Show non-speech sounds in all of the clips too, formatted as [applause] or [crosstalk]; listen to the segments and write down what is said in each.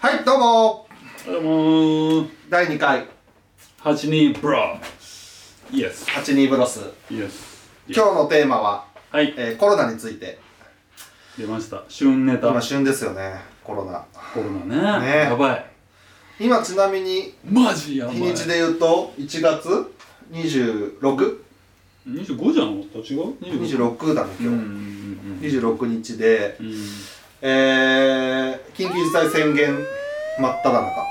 はいどうも。どうも。ー第2回。82ブロイエス82ブロス。イエス今日のテーマは、はい。えーコロナについて。出ました。旬ネタ。今旬ですよね。コロナ。コロナね。ね。やばい。今ちなみにマジやばい。日にちで言うと1月 26?26 25じゃん。と違う？25だね今日、うんうん26日でうんうんえー、緊急事態宣言真っ只中、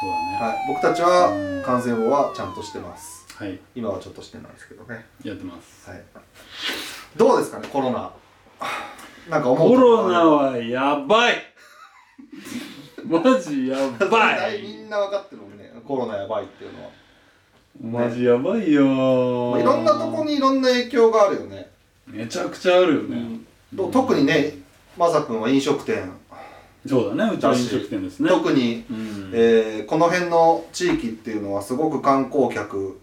そうだね。はい、僕たちは感染法はちゃんとしてます。はい。今はちょっとしてないですけどね。やってます。はい。どうですかねコロナ。なんか思うコロナはやばい。[laughs] マジやば大体みいんな分かってるもんね。コロナやばいっていうのは、マジやばいよ。まあ、いろんなとこにいろんな影響があるよね、めちゃくちゃあるよね。と特にねまさくんは飲食店、そうだね。うちは飲食店ですね。特に、うん。えーこの辺の地域っていうのはすごく観光客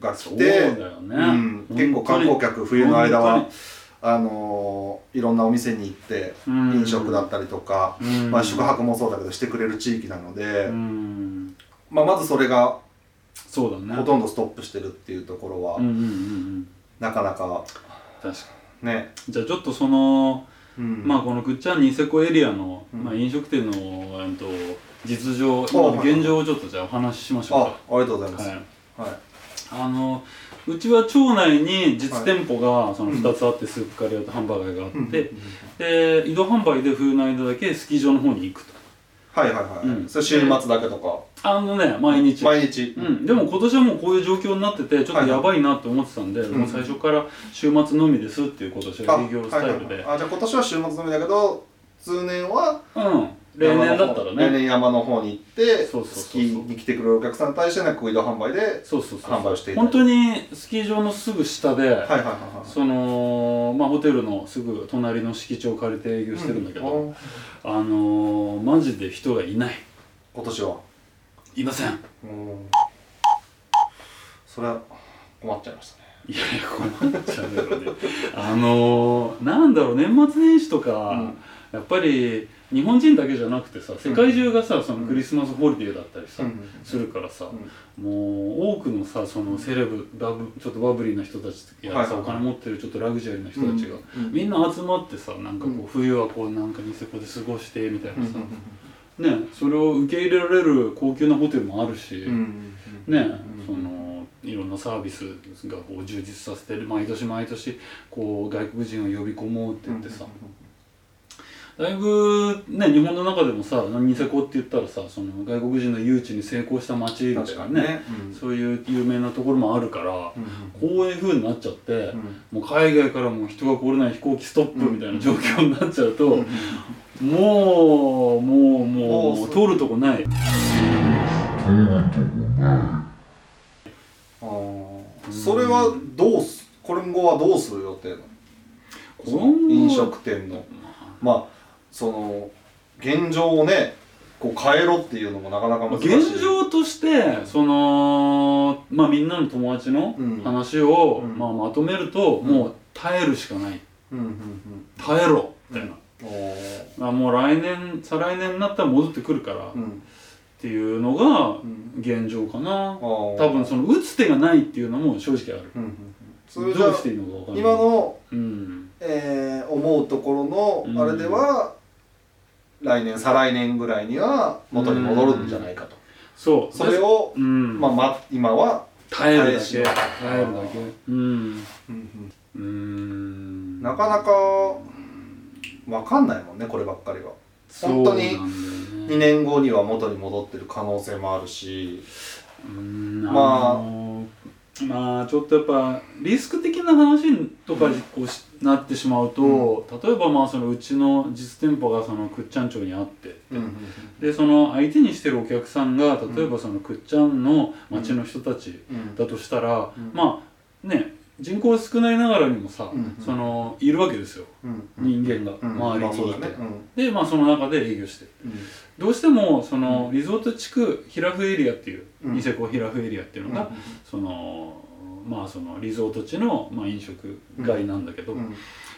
が来てうん、結構観光客冬の間は本あのーいろんなお店に行って飲食だったりとか、うん。まあ、宿泊もそうだけどしてくれる地域なので、うん。まあ、まずそれがそうだね。ほとんどストップしてるっていうところは、うんうんうんうん。なかなか確かね、にじゃあちょっとその、うん。まあこのぐっちゃんニセコエリアの、うん。まあ、飲食店の、えっと、実情あ今現状をちょっとじゃあお話ししましょうあかありがとうございます、はい。はい。あのうちは町内に実店舗がそのうん2つあって、スープカレー屋とハンバーガーがあって、うん。で移動販売で冬の間だけスキー場の方に行くとはいはいはい、うん。それ週末だけとか。あのね毎日。毎日、うん、でも今年はもうこういう状況になっててちょっとやばいなって思ってたんで、うん。もう最初から週末のみですっていう今年は営業スタイルで、はいはいはい。あじゃあ今年は週末のみだけど通年はうん例年だったらね。例年山の方に行ってスキーに来てくれるお客さんに対してなんか移動販売でそうそうそう。販売をしていた本当にスキー場のすぐ下で、そのまあホテルのすぐ隣の敷地を借りて営業してるんだけど、うん。あのー、マジで人がいない。今年は？いません。うん。それは困っちゃいましたね。いやいや困っちゃうよね。あのー、なんだろう年末年始とか、うんやっぱり日本人だけじゃなくてさ世界中がさそのクリスマスホリデーだったりさ、うん。するからさ、うもう多くのさそのセレブバブちょっとバブリーな人たちやさ、はいお金持ってるちょっとラグジュアリーな人たちが、うん。うん。みんな集まってさなんかこう、うん。冬はこうなんかニセコで過ごしてみたいなさ、うん。ねそれを受け入れられる高級なホテルもあるし、うん。ね、うん。そのいろんなサービスがこう充実させてる毎年毎年こう外国人を呼び込もうって言ってさ、だいぶね日本の中でもさニセコって言ったらさその外国人の誘致に成功した街みたいなね。確かにね。うん。そういう有名なところもあるから、うんこういう風になっちゃって、うん。もう海外からも人が来れない飛行機ストップみたいな状況になっちゃうと、もうもうももうう通るとこない。それはどうす今後はどうする予定なの？飲食店の。まあその現状をねこう変えろっていうのもなかなか難しい。現状としてそのまあみんなの友達のうん。話を、うん。まあ、まとめると、うん。もう耐えるしかない。うんうん耐えろ。みたいな、あ、もう来年再来年になったら戻ってくるから、っうん。ていうのがん。現状かな、多分その打つ手がないっていうのも正直ある、うん。うん。どうしていいのか分かんない。今の、うん。えー思うところうん。のあれでは、来年再来年ぐらいには元に戻るんじゃないかと、そう。それを、うん、まあ、ま今は、耐えるだけ。耐えるだけ。うん。うんなかなか分かんないもんねこればっかりは。本当にそうなんだよね。2年後には元に戻ってる可能性もあるし。うん。まあまあちょっとやっぱリスク的な話とかこうしなってしまうと、例えばまあそのうちの実店舗がそのくっちゃん町にあってでその相手にしてるお客さんが例えばそのくっちゃんの町の人たちうんだとしたら、うん。まあね人口少ないながらにもさ、うん。そのいるわけですよ。うん。人間がうん。周りにいて、だね。でまあその中で営業して。うん。どうしてもそのリゾート地区ヒラフエリアっていう、うん。ニセコヒラフエリアっていうのが、うん。そのまあそのリゾート地の、まあ、飲食街なんだけど、うん。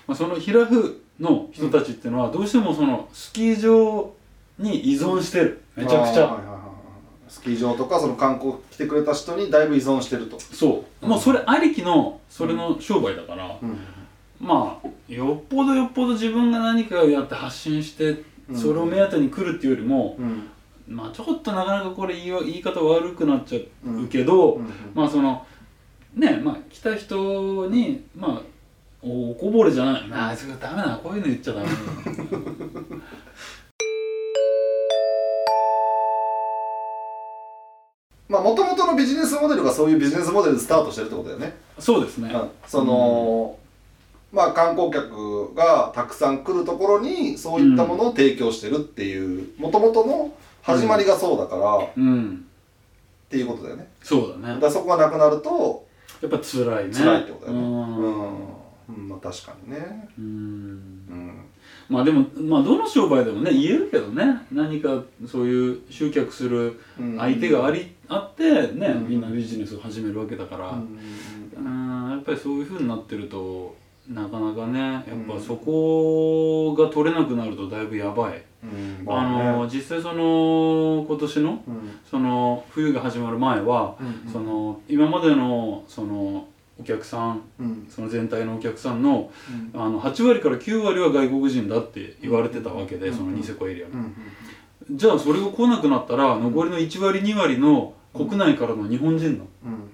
まあ、そのヒラフの人たちっていうのはどうしてもそのスキー場に依存してる。めちゃくちゃスキー場とかその観光来てくれた人にだいぶ依存してると、そう。もうそれありきのそれの商売だから、うん。まあよっぽどよっぽど自分が何かをやって発信してうん。それを目当てに来るっていうよりも、うん。まあちょっとなかなかこれ言い方悪くなっちゃうけど、うん。まあそのねまあ来た人にまあおこぼれじゃない。なあダメだなこういうの言っちゃダメ [laughs] まあもともとのビジネスモデルがそういうビジネスモデルでスタートしてるってことだよね、そうですね、うん。その、まあ観光客がたくさん来るところにそういったものを提供してるっていうもともとの始まりがそうだから、っうん。ていうことだよね。そうだね。だそこがなくなるとやっぱ辛いね。辛いってことだよね。ううんん、うん、まあ確かにね。うん。うんまあでもまあどの商売でもね言えるけどね。何かそういう集客するうん。相手があり、あってね、うん。みんなビジネスを始めるわけだから、うん。うんやっぱりそういう風になってるとなかなかねやっぱそこが取れなくなるとだいぶやばい、うん。あの実際その今年のうん。その冬が始まる前は、うん。その今までのそのお客さんうん。その全体のお客さんのうん。あの8割から9割は外国人だって言われてたわけで、うん。そのニセコエリアの、うん。じゃあそれが来なくなったら残りの1割2割の国内からの日本人のうん。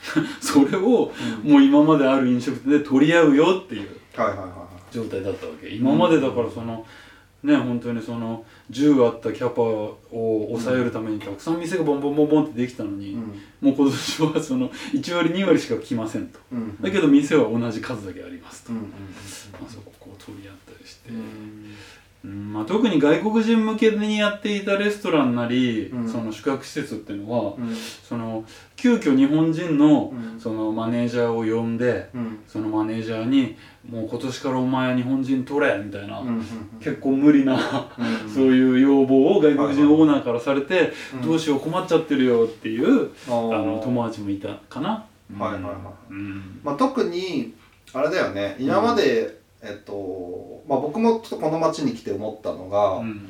[laughs] それをもう今まである飲食店で取り合うよっていう状態だったわけ。今までだからそのね本当にその10あったキャパを抑えるためにたくさん店がボンボンボンボンってできたのに、いうん。もう今年はその1割2割しか来ませんと。うん。だけど店は同じ数だけありますと、うんうんまあ、そここう取り合ったりして、うん。うんまあ、特に外国人向けにやっていたレストランなり、うん。その宿泊施設っていうのは、うん。その急遽日本人のうん。そのマネージャーを呼んで、うん。そのマネージャーに「もう今年からお前日本人取れ!」みたいな、うんうん結構無理な、うん [laughs] そういう要望を外国人オーナーからされて、うんどうしよう困っちゃってるよっていう、あの友達もいたかな。はいはいはい。うん。まあ、特にあれだよね。今まで、えっとまあ、僕もちょっとこの町に来て思ったのが、うん。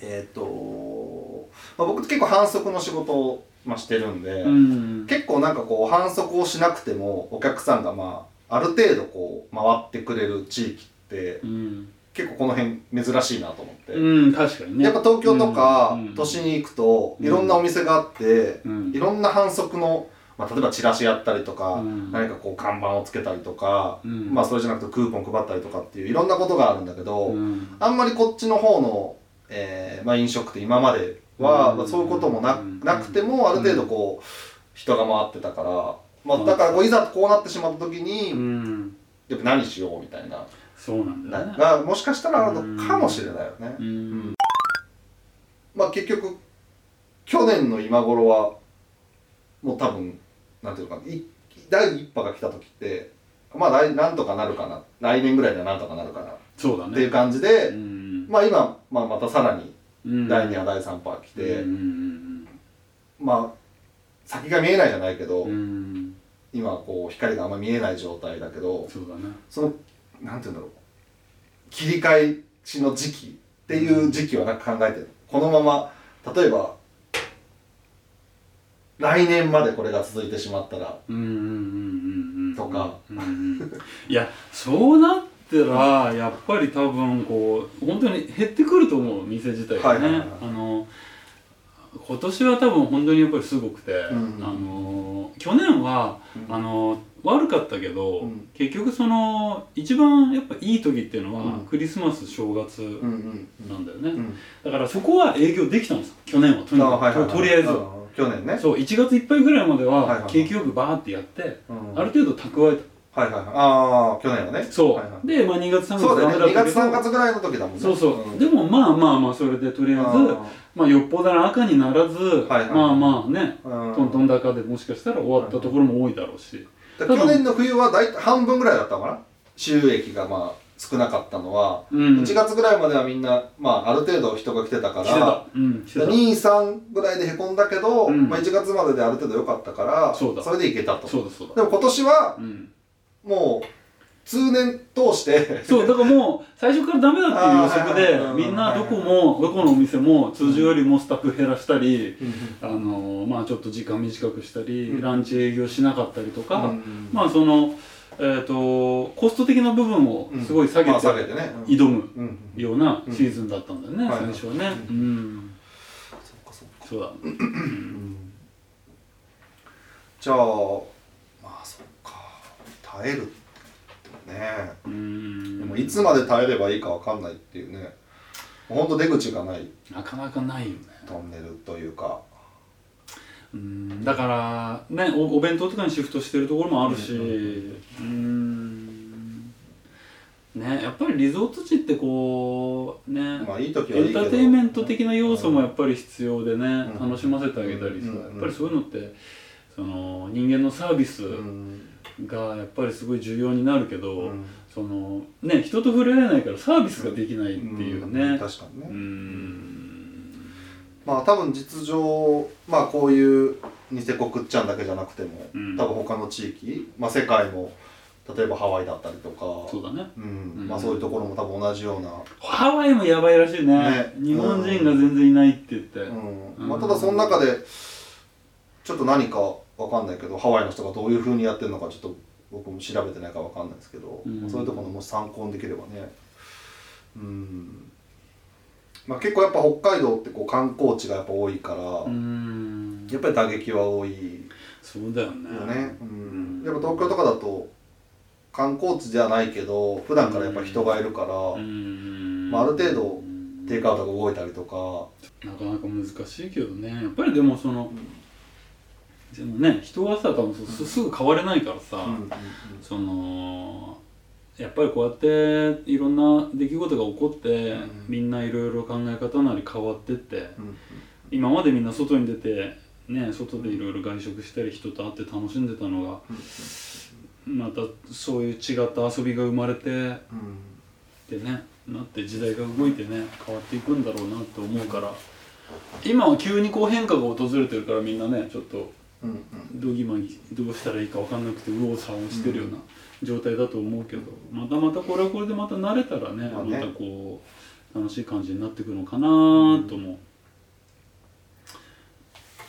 えっと、まあ、僕結構反則の仕事を、まあ、してるんで、うん。結構なんかこう反則をしなくてもお客さんがまあある程度こう回ってくれる地域ってうん。結構この辺珍しいなと思って、うん、確かにね。やっぱ東京とかうん都心に行くとうん。いろんなお店があって、うん。いろんな反則の、まあ、例えばチラシやったりとか、うん。何かこう看板をつけたりとか、うん。まあそれじゃなくてクーポン配ったりとかっていういろんなことがあるんだけど、うん。あんまりこっちの方の、えーまあ、飲食店今までは、うん。まあそういうこともな,、うん。なくてもある程度こう人が回ってたから、まあ、だからこういざこうなってしまった時に、うん。やっぱ何しようみたいな、そうなんだよね。がもしかしたらあるのかもしれないよね。うん。まあ結局去年の今頃はもう多分なんていうのかない第一波が来た時ってまあ来なんとかなるかな来年ぐらいではなんとかなるかなっそうだね。ていう感じで、うん。まあ今、まあ、またさらにうん第2波第3波が来て、まあ先が見えないじゃないけど、今こう光があんま見えない状態だけどそうだね。そのなんていうんだろう。切り替えしの時期っていう時期はなんか考えてる。このまま例えば来年までこれが続いてしまったらとか。いやそうなったらやっぱり多分こう本当に減ってくると思う店自体がね、はいはいはいあの今年は多分本当にやっぱりすごくて、うん。あの去年は、うん。あの悪かったけど、うん。結局その一番やっぱいい時っていうのは、うん。クリスマス正月なんだよね、うん。だからそこは営業できたんです去年は。とにかく、あはいはいはい。とりあえず、うん去年ね。そう1月いっぱいぐらいまでは景気よくバーってやって、うん。ある程度蓄えたはいはいはい。ああ去年はね。そう、はいはい。で、まあ、2月3月そうだよね。2ダメったけ月ど3月ぐらいの時だもんね。そうそう、ん。でもまあまあまあそれでとりあえずまあよっぽどの赤にならず、はいはい。まあまあねうん。トントン高でもしかしたら終わったところも多いだろうし、で去年の冬は大体半分ぐらいだったのかな？収益がまあ少なかったのは、うん。1月ぐらいまではみんな、まあ、ある程度人が来てたから。うん来てた。23ぐらいでへこんだけど、うん。まあ、1月までである程度良かったからそうだ。れでいけたと。そうだそうだ。でも今年はうんもう通年通して。そうだからもう最初からダメだっていう予測ではいはい。みんなどこもどこのお店も通常よりもスタッフ減らしたり、あのまあちょっと時間短くしたり、うん。ランチ営業しなかったりとか、うん。まあそのえー、とコスト的な部分をすごい下げまあて下げてね。挑むうん。うん。ようなシーズンだったんだよね、うん最初はね、はいうん。そうだ。じゃあ耐える。ってねうん。でもいつまで耐えればいいかわかんないっていうね。ほんと出口がない。なかなかないよね。トンネルというか。うん。だからねおお弁当とかにシフトしてるところもあるし。うん。ねやっぱりリゾート地ってこうね、まあいい時はいいけど。エンターテインメント的な要素もやっぱり必要でね、うん。楽しませてあげたりさ、うん。やっぱりそういうのってその人間のサービスうんがやっぱりすごい重要になるけど、うん。そのね人と触れ合えないからサービスができないっていうね、うん。確かにね、うん。まあ多分実情まあこういうニセコくっちゃんだけじゃなくても、うん。多分他の地域まあ世界も例えばハワイだったりとかそうだね。うん。うん。まあそういうところも多分同じような、ハワイもやばいらしいね。ね。日本人が全然いないって言って、うん。まあ、ただその中でちょっと何かわかんないけどハワイの人がどういうふうにやってるのかちょっと僕も調べてないからわかんないですけど、うん。そういうところのもし参考にできればね。うん。まあ結構やっぱ北海道ってこう観光地がやっぱ多いから、うん。やっぱり打撃は多いそうだよね。うん。うん。やっぱ東京とかだと観光地ではないけど普段からやっぱ人がいるから、うん。まあある程度テイクアウトが動いたりとか、なかなか難しいけどね。やっぱりでもその、でもね人はさ多分すすぐ変われないからさ、そのやっぱりこうやっていろんな出来事が起こって、うん。みんないろいろ考え方なり変わってって、うん今までみんな外に出てね外でいろいろ外食したり人と会って楽しんでたのがまたそういう違った遊びが生まれてうんでねなって時代が動いてね変わっていくんだろうなって思うから今は急にこう変化が訪れてるからみんなねちょっとどぎまぎどうしたらいいか分かんなくて右往左往してるような状態だと思うけどまたまたこれはこれでまた慣れたらねまあね。またこう楽しい感じになってくるのかなとも。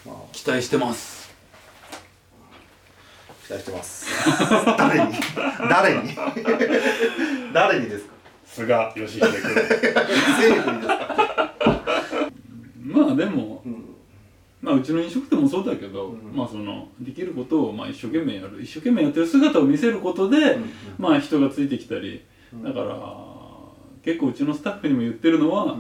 まあ。期待してます。期待してます。誰に？誰に？誰にですか？菅義偉君。政府にですか、まあでもうんまあうちの飲食店もそうだけど、うん。まあそのできることをまあ一生懸命やる一生懸命やってる姿を見せることで、うん。まあ人がついてきたり、うん。だから結構うちのスタッフにも言ってるのは、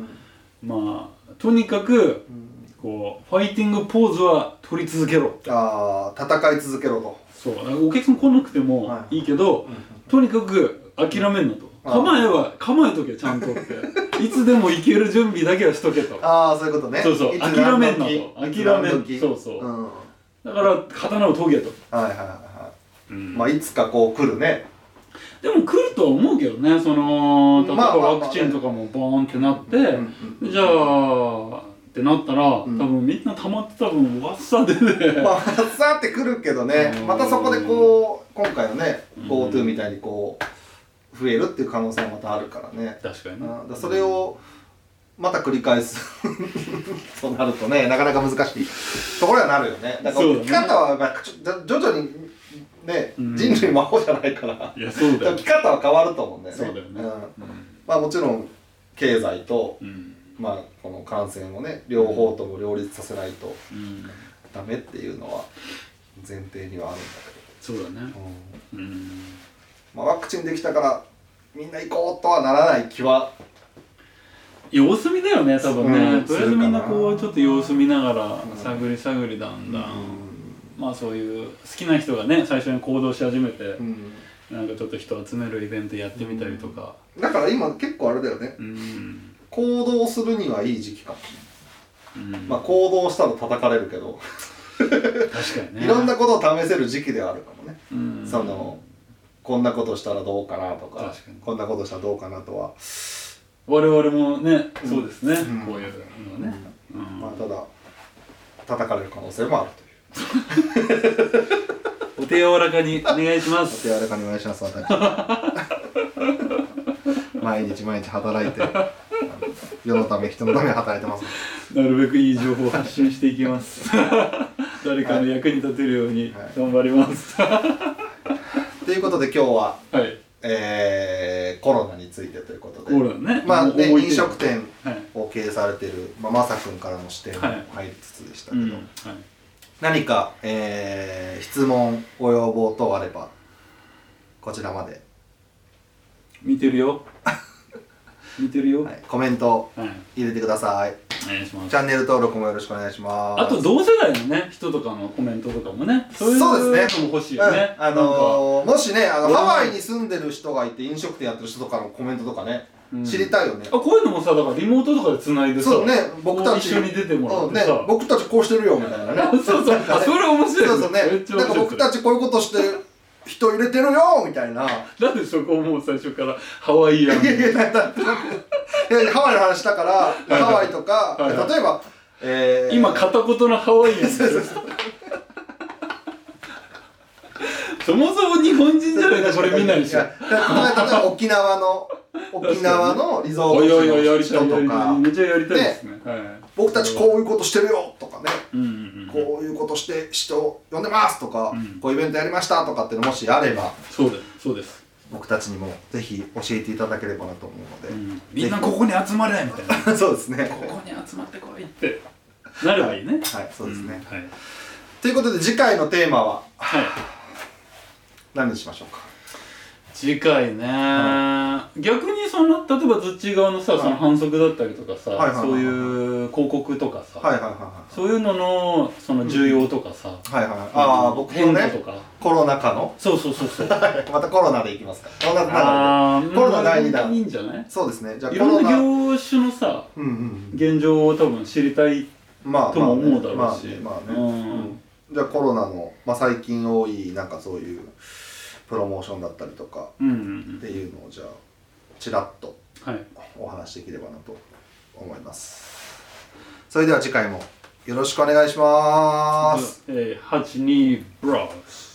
うん。まあとにかくうん。こうファイティングポーズは取り続けろ。ああ戦い続けろと、そうお客さん来なくてもはい。いいけど、とにかく諦めんなと構えは構えとけちゃんとって。[laughs] いつでも行ける準備だけはしとけと。ああそういうことね。そうそう諦めんなと。諦めんそうそう。うん、はいだから刀を研げと、はいはいはいうん。まあいつかこう来るね。でも来るとは思うけどねその例えばまあまあまあワクチンとかもボーンってなって、うんうんじゃあってなったら、ん。多分みんな溜まってた分わっさでね、まあさってくるけどね。うん。またそこでこう今回のねうん。GoTo みたいにこう増えるっていう可能性もまたあるからね。確かにね。それをまた繰り返す。[laughs] そうなるとねなかなか難しいところにはなるよね。だから生き方はまあちょ徐々にねうん。人類魔法じゃないから。いやそうだよ生き方は変わると思うんだよね。そうだよね。ん。まあもちろん経済とうん。うんまあこの感染をね両方とも両立させないとうん。ダメっていうのは前提にはあるんだそうだね。けど、うんチンできたからみんな行こうとはならない気は。様子見だよね多分ね、うん。とりあえずみんなこうちょっと様子見ながらうん。探り探りだんだん、うまあそういう好きな人がね最初に行動し始めて、ん。なんかちょっと人集めるイベントやってみたりとか。だから今結構あれだよね。うん、行動するにはいい時期か。もまあ行動したら叩かれるけど、確かにね。[laughs] いろんなことを試せる時期ではあるかもね、うん。そのこんなことしたらどうかなとかこんなことしたらどうかなとは、我々もねうん。そうですね、うん。こういうのはね、うん。まあただ叩かれる可能性もあるという。[laughs] お手柔らかにお願いしまおす手柔らかにお願いします私。[laughs] 毎日毎日働いて世のため人のために働いてます。なるべくいい情報を発信していきます。[laughs] 誰かの役に立てるようにはい。頑張ります。はということで今日は、い。えーコロナについてということで。ね。まあね飲食店はい。を経営されてる、まあ、まさくんからの視点もはい。入りつつでしたけど、うん。はい。何か、えー質問ご要望等あればこちらまで、見てるよ見てるよ。はい、コメントはい。入れてください。お願いします。チャンネル登録もよろしくお願いします。あと同世代のね人とかのコメントとかもね。そういうそうですね。のも欲しいよね、うん、あのー、もしねあのハワイに住んでる人がいて飲食店やってる人とかのコメントとかね、うん。知りたいよね。あこういうのもさだからリモートとかでつないでさそうね。僕たち一緒に出てもらってさ、うんね、僕たちこうしてるよみたいなね。[laughs] そうそう。あそれ面白いそうそうね。なんか僕たちこういうことして人入れてるよみたいな。なんでそこをもう最初からハワイアン。いやいやだだっていやハワイの話だからはいハワイとかはいはい。例えば、えー、今片言のハワイアンですよ [laughs] そもそも日本人じゃないかこれ見ないでしょ。例えば沖縄の [laughs] 沖縄のリゾート地の人とかめっちゃやりたいですね。はい。僕たちこういうことしてるよとかね。うんうんうんこういうことして人を呼んでますとか、うん。こういうイベントやりましたとかっていうのもしあればそうですそうです、僕たちにもぜひ教えていただければなと思うのうん。みんなここに集まれみたいな。で、[laughs] そうですね。ここに集まってこいって。なればいいね。はいそうですね、うんはい。ということで次回のテーマははい何にしましょうか？次回ね、逆にその例えばどっち側のさ、はい。その反則だったりとかさ、はいはいはいはい。そういう広告とかさ、はいはいはいはそういうののその需要とかさ、いはいはい。ああ僕のねとか。コロナ禍の？そうそうそうそう。[laughs] またコロナでいきますか。コロナなのあーコロナ第二弾。いいんじゃない？でそうですね。じゃあいろんな業種のさうんうん現状を多分知りたいまあとも思うだろうし。まあね,、まあね。うん。うんじゃあコロナの、まあ、最近多いなんかそういうプロモーションだったりとかっていうのをじゃあちらっとお話しできればなと思います。それでは次回もよろしくお願いします。えー、82ブロース